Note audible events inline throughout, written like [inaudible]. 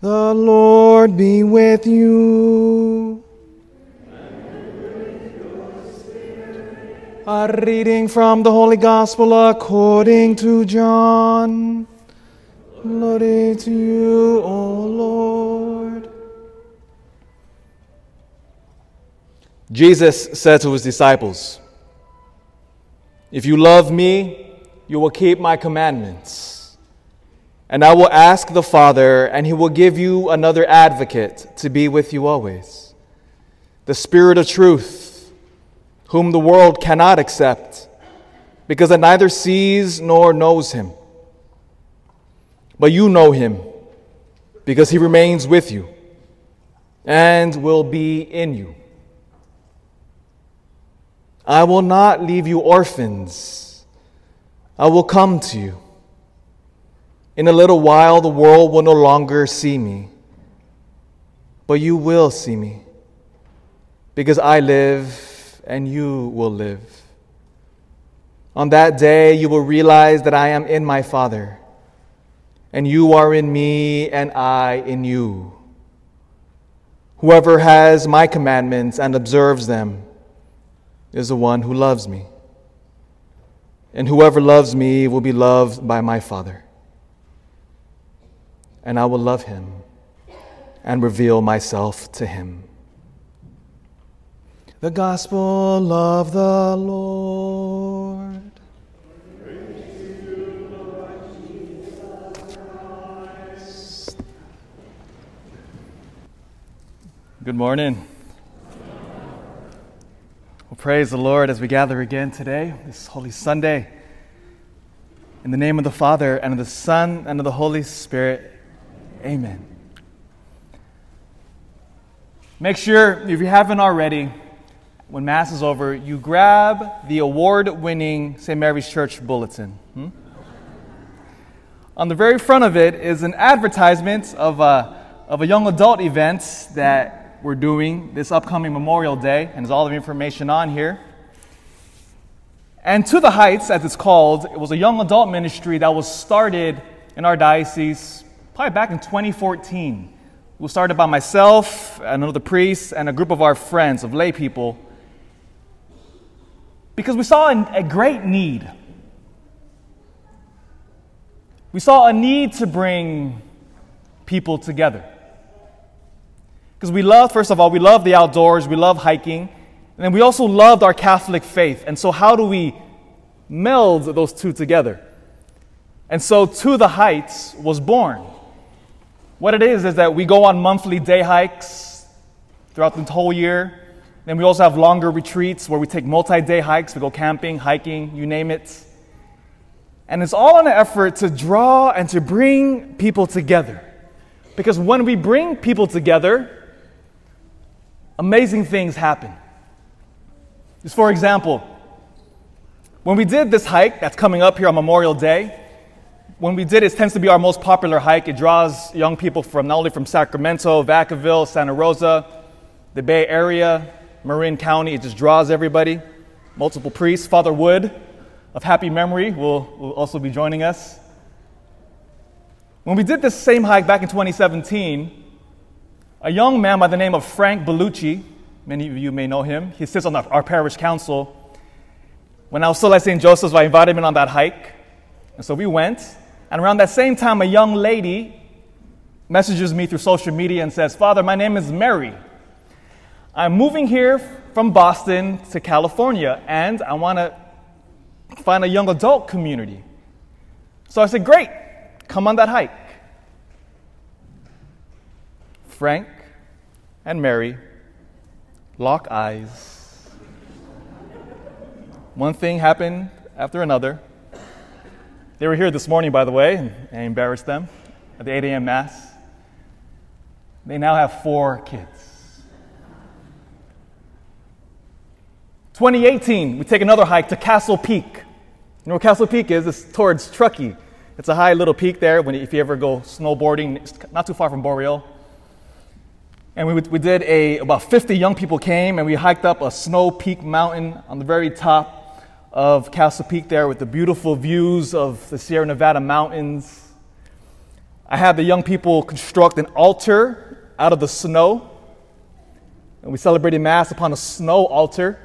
The Lord be with you. A reading from the Holy Gospel according to John. Glory to you, O Lord. Jesus said to his disciples, If you love me, you will keep my commandments. And I will ask the Father, and he will give you another advocate to be with you always the Spirit of truth, whom the world cannot accept, because it neither sees nor knows him. But you know him, because he remains with you and will be in you. I will not leave you orphans. I will come to you. In a little while, the world will no longer see me, but you will see me, because I live and you will live. On that day, you will realize that I am in my Father, and you are in me, and I in you. Whoever has my commandments and observes them, is the one who loves me. And whoever loves me will be loved by my Father. And I will love him and reveal myself to him. The Gospel of the Lord. Good morning. Well, praise the Lord as we gather again today, this Holy Sunday. In the name of the Father, and of the Son, and of the Holy Spirit. Amen. Make sure, if you haven't already, when Mass is over, you grab the award winning St. Mary's Church bulletin. Hmm? On the very front of it is an advertisement of a, of a young adult event that we're doing this upcoming Memorial Day, and there's all the information on here. And To the Heights, as it's called, it was a young adult ministry that was started in our diocese probably back in 2014. It was started by myself, and another priest, and a group of our friends, of lay people, because we saw a great need. We saw a need to bring people together. Because we love, first of all, we love the outdoors, we love hiking, and then we also loved our Catholic faith. And so, how do we meld those two together? And so, To the Heights was born. What it is is that we go on monthly day hikes throughout the whole year. Then we also have longer retreats where we take multi day hikes. We go camping, hiking, you name it. And it's all in an effort to draw and to bring people together. Because when we bring people together, amazing things happen. Just for example, when we did this hike that's coming up here on Memorial Day, when we did it, it tends to be our most popular hike. It draws young people from not only from Sacramento, Vacaville, Santa Rosa, the Bay Area, Marin County. It just draws everybody. Multiple priests. Father Wood of happy memory will, will also be joining us. When we did this same hike back in 2017, a young man by the name of Frank Bellucci, many of you may know him, he sits on our, parish council. When I was still at St. Joseph's, I invited him on that hike. And so we went. And around that same time, a young lady messages me through social media and says, Father, my name is Mary. I'm moving here from Boston to California, and I want to find a young adult community. So I said, Great, come on that hike. Frank and Mary lock eyes. One thing happened after another. They were here this morning, by the way, and I embarrassed them at the 8 a.m. Mass. They now have four kids. 2018, we take another hike to Castle Peak. You know where Castle Peak is? It's towards Truckee. It's a high little peak there when, if you ever go snowboarding, it's not too far from Boreal. And we, we did a, about 50 young people came and we hiked up a snow peak mountain on the very top of Castle Peak there with the beautiful views of the Sierra Nevada mountains. I had the young people construct an altar out of the snow. And we celebrated Mass upon a snow altar.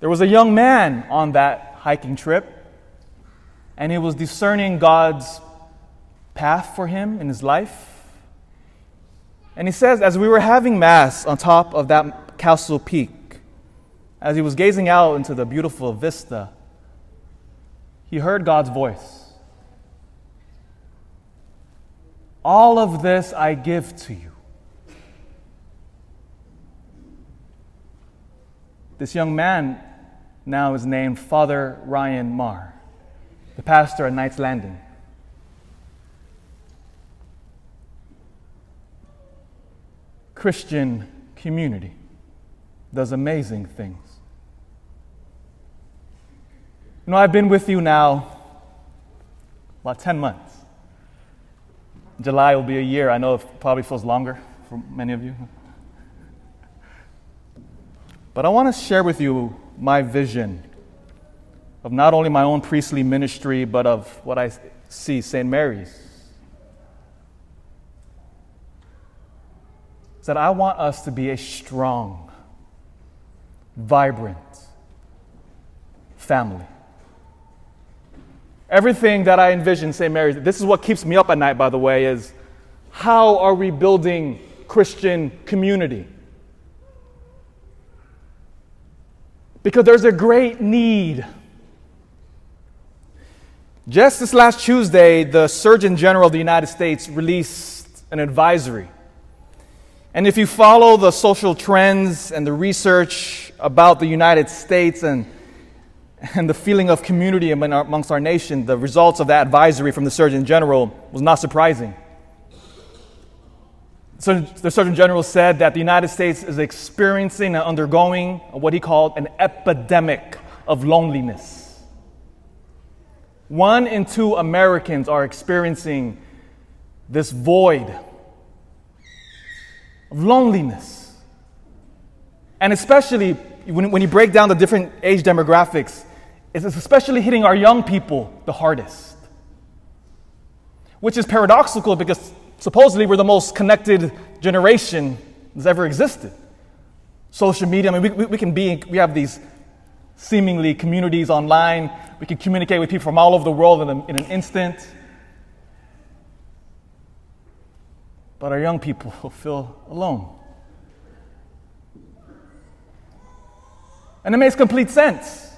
There was a young man on that hiking trip, and he was discerning God's path for him in his life. And he says, as we were having Mass on top of that castle peak, as he was gazing out into the beautiful vista, he heard God's voice. All of this I give to you. This young man now is named Father Ryan Marr, the pastor at Knights Landing. Christian community does amazing things. You know, I've been with you now about 10 months. July will be a year. I know it probably feels longer for many of you. But I want to share with you my vision of not only my own priestly ministry, but of what I see St. Mary's. Is that I want us to be a strong, vibrant family. Everything that I envision St. Mary's, this is what keeps me up at night, by the way, is how are we building Christian community? Because there's a great need. Just this last Tuesday, the Surgeon General of the United States released an advisory. And if you follow the social trends and the research about the United States and and the feeling of community amongst our nation, the results of that advisory from the Surgeon General was not surprising. So the Surgeon General said that the United States is experiencing and undergoing what he called an epidemic of loneliness. One in two Americans are experiencing this void of loneliness. And especially when, when you break down the different age demographics, it's especially hitting our young people the hardest. Which is paradoxical because supposedly we're the most connected generation that's ever existed. Social media, I mean, we, we, can be, we have these seemingly communities online. We can communicate with people from all over the world in, a, in an instant. But our young people [laughs] feel alone. And it makes complete sense.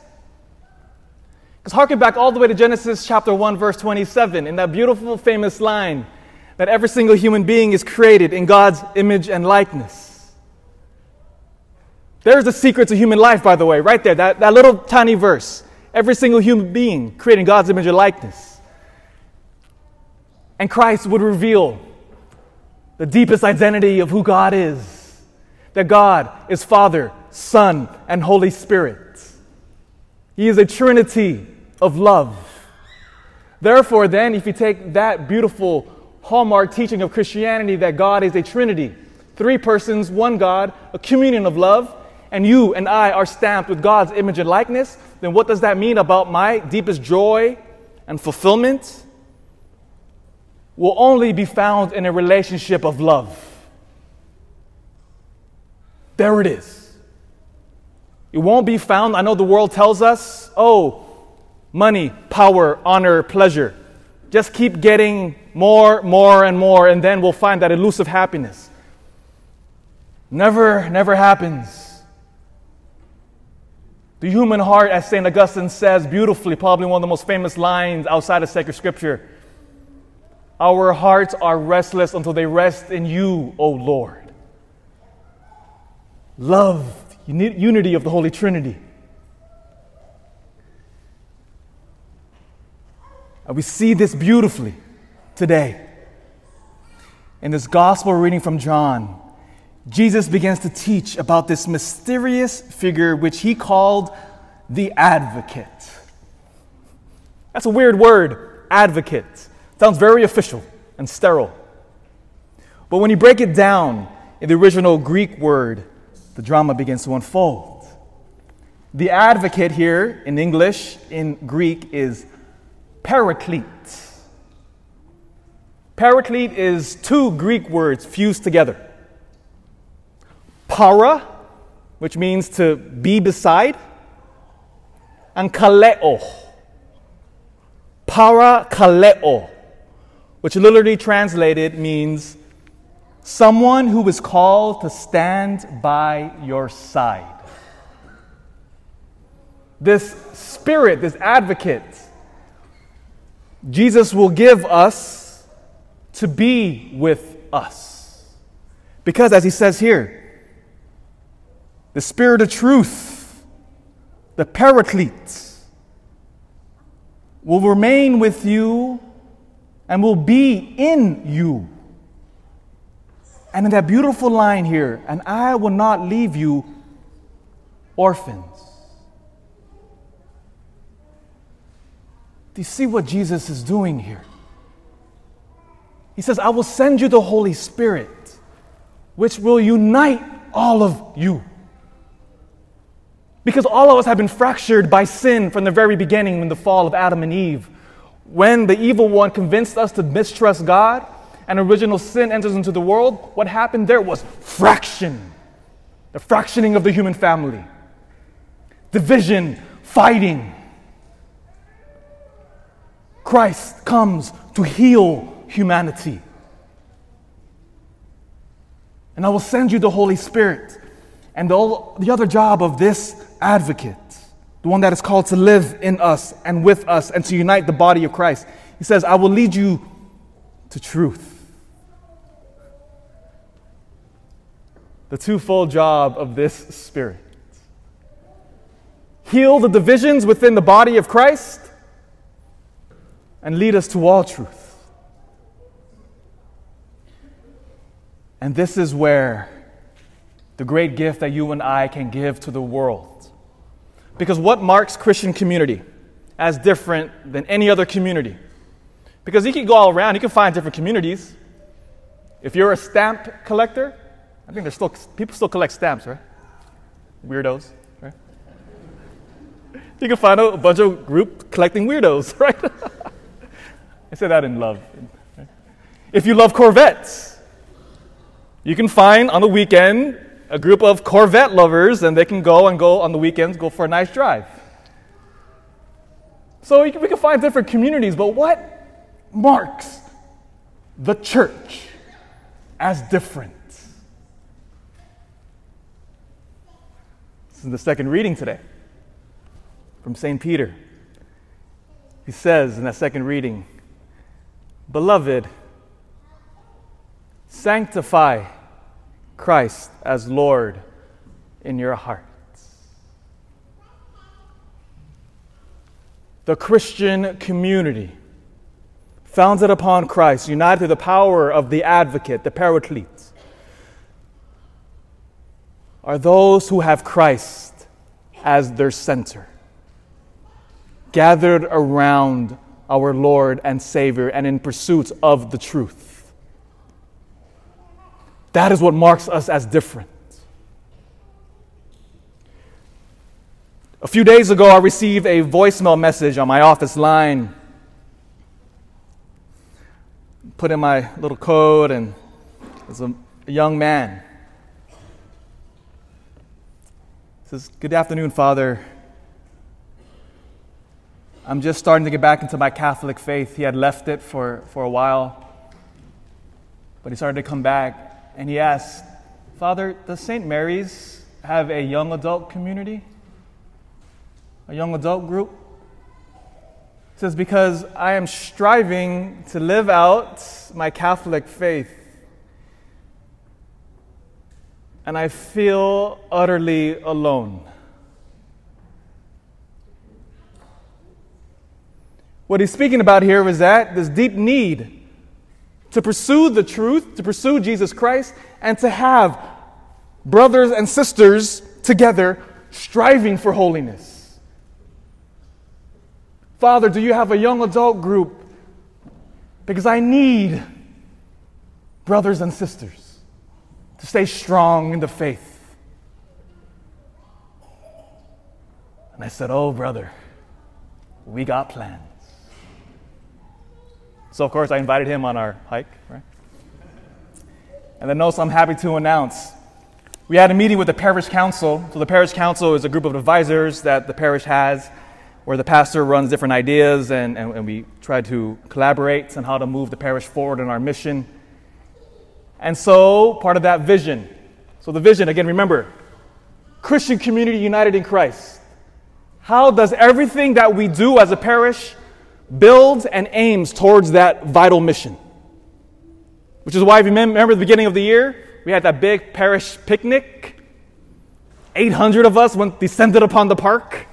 Because harken back all the way to Genesis chapter 1, verse 27, in that beautiful, famous line that every single human being is created in God's image and likeness. There's the secret to human life, by the way, right there, that, that little tiny verse. Every single human being created in God's image and likeness. And Christ would reveal the deepest identity of who God is that God is Father, Son, and Holy Spirit. He is a trinity of love. Therefore, then, if you take that beautiful hallmark teaching of Christianity that God is a trinity, three persons, one God, a communion of love, and you and I are stamped with God's image and likeness, then what does that mean about my deepest joy and fulfillment? Will only be found in a relationship of love. There it is. It won't be found. I know the world tells us, oh, money, power, honor, pleasure. Just keep getting more, more, and more, and then we'll find that elusive happiness. Never, never happens. The human heart, as St. Augustine says beautifully, probably one of the most famous lines outside of sacred scripture Our hearts are restless until they rest in you, O Lord. Love unity of the Holy Trinity. And we see this beautifully today. In this gospel reading from John, Jesus begins to teach about this mysterious figure which he called the advocate. That's a weird word, advocate. Sounds very official and sterile. But when you break it down in the original Greek word, the drama begins to unfold. The advocate here in English, in Greek, is paraclete. Paraclete is two Greek words fused together. Para, which means to be beside, and kaleo. Para kaleo, which literally translated means someone who is called to stand by your side. This spirit, this advocate, Jesus will give us to be with us. Because, as he says here, the Spirit of truth, the Paraclete, will remain with you and will be in you. And in that beautiful line here, and I will not leave you orphans. Do you see what Jesus is doing here? He says, I will send you the Holy Spirit, which will unite all of you. Because all of us have been fractured by sin from the very beginning when the fall of Adam and Eve. When the evil one convinced us to mistrust God and original sin enters into the world, what happened there was fraction. The fractioning of the human family, division, fighting. Christ comes to heal humanity. And I will send you the Holy Spirit. And the, the other job of this advocate, the one that is called to live in us and with us and to unite the body of Christ. He says, I will lead you to truth. The twofold job of this Spirit heal the divisions within the body of Christ and lead us to all truth. And this is where the great gift that you and I can give to the world because what marks Christian community as different than any other community? Because you can go all around, you can find different communities. If you're a stamp collector, I think there's still people still collect stamps, right? Weirdos, right? You can find a bunch of group collecting weirdos, [laughs] right? I say that in love. If you love Corvettes, you can find on the weekend a group of Corvette lovers, and they can go and go on the weekends, go for a nice drive. So we can find different communities, but what marks the church as different? This is the second reading today from St. Peter. He says in that second reading, Beloved, sanctify Christ as Lord in your hearts. The Christian community, founded upon Christ, united through the power of the advocate, the paraclete, are those who have Christ as their center, gathered around our Lord and Savior and in pursuit of the truth. That is what marks us as different. A few days ago, I received a voicemail message on my office line. Put in my little code, and it's a, a young man. says, Good afternoon, Father. I'm just starting to get back into my Catholic faith. He had left it for, for a while, but he started to come back and he asked, Father, does St. Mary's have a young adult community? A young adult group? Says, Because I am striving to live out my Catholic faith. And I feel utterly alone. What he's speaking about here is that this deep need to pursue the truth, to pursue Jesus Christ, and to have brothers and sisters together striving for holiness. Father, do you have a young adult group? Because I need brothers and sisters to stay strong in the faith. And I said, Oh, brother, we got plans. So, of course, I invited him on our hike, right? And then also, I'm happy to announce we had a meeting with the parish council. So, the parish council is a group of advisors that the parish has where the pastor runs different ideas and, and, and we try to collaborate on how to move the parish forward in our mission. And so, part of that vision. So, the vision, again, remember Christian community united in Christ. How does everything that we do as a parish build and aims towards that vital mission? Which is why, if you remember the beginning of the year, we had that big parish picnic. 800 of us went descended upon the park.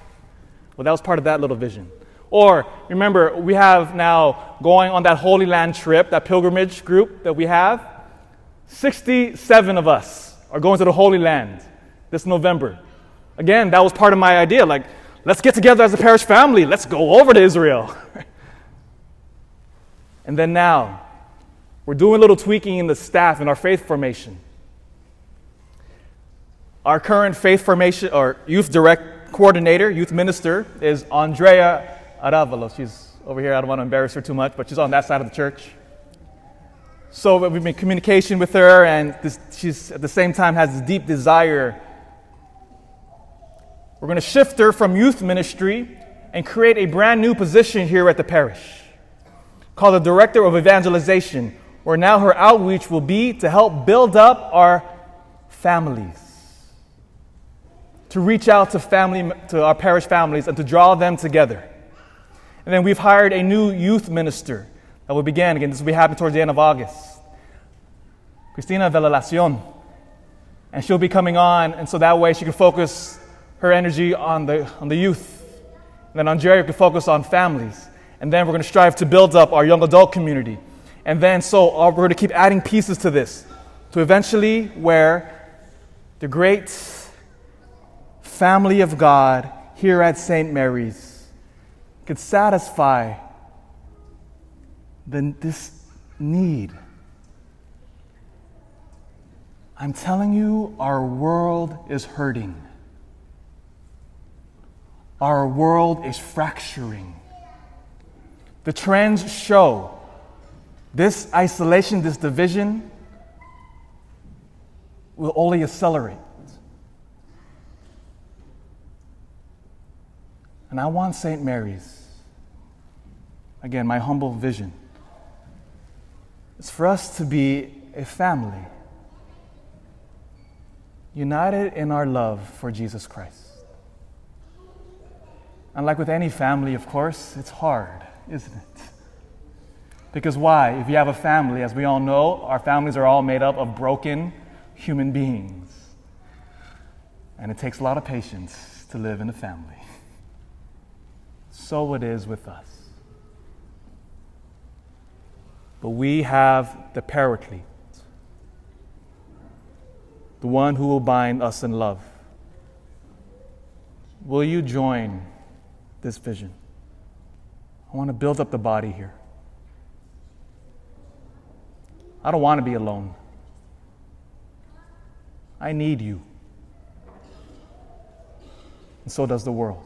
Well, that was part of that little vision. Or remember, we have now going on that Holy Land trip, that pilgrimage group that we have. 67 of us are going to the Holy Land this November. Again, that was part of my idea. Like, let's get together as a parish family. Let's go over to Israel. [laughs] and then now, we're doing a little tweaking in the staff in our faith formation. Our current faith formation or youth direct coordinator, youth minister, is Andrea Aravalo. She's over here. I don't want to embarrass her too much, but she's on that side of the church. So we've been in communication with her, and this, she's at the same time has this deep desire. We're going to shift her from youth ministry and create a brand new position here at the parish called the Director of Evangelization, where now her outreach will be to help build up our families, to reach out to family, to our parish families, and to draw them together. And then we've hired a new youth minister that will begin again. This will be happening towards the end of August. Cristina Velalacion. And she'll be coming on, and so that way she can focus her energy on the, on the youth. And then on Andrea can focus on families. And then we're going to strive to build up our young adult community. And then so uh, we're going to keep adding pieces to this to eventually where the great family of God here at St. Mary's could satisfy the, this need. I'm telling you, our world is hurting. Our world is fracturing. The trends show this isolation, this division will only accelerate. And I want St. Mary's, again, my humble vision, is for us to be a family united in our love for Jesus Christ. And like with any family, of course, it's hard, isn't it? Because why? If you have a family, as we all know, our families are all made up of broken human beings. And it takes a lot of patience to live in a family. So it is with us. But we have the Paraclete, the one who will bind us in love. Will you join this vision? I want to build up the body here. I don't want to be alone. I need you. And so does the world.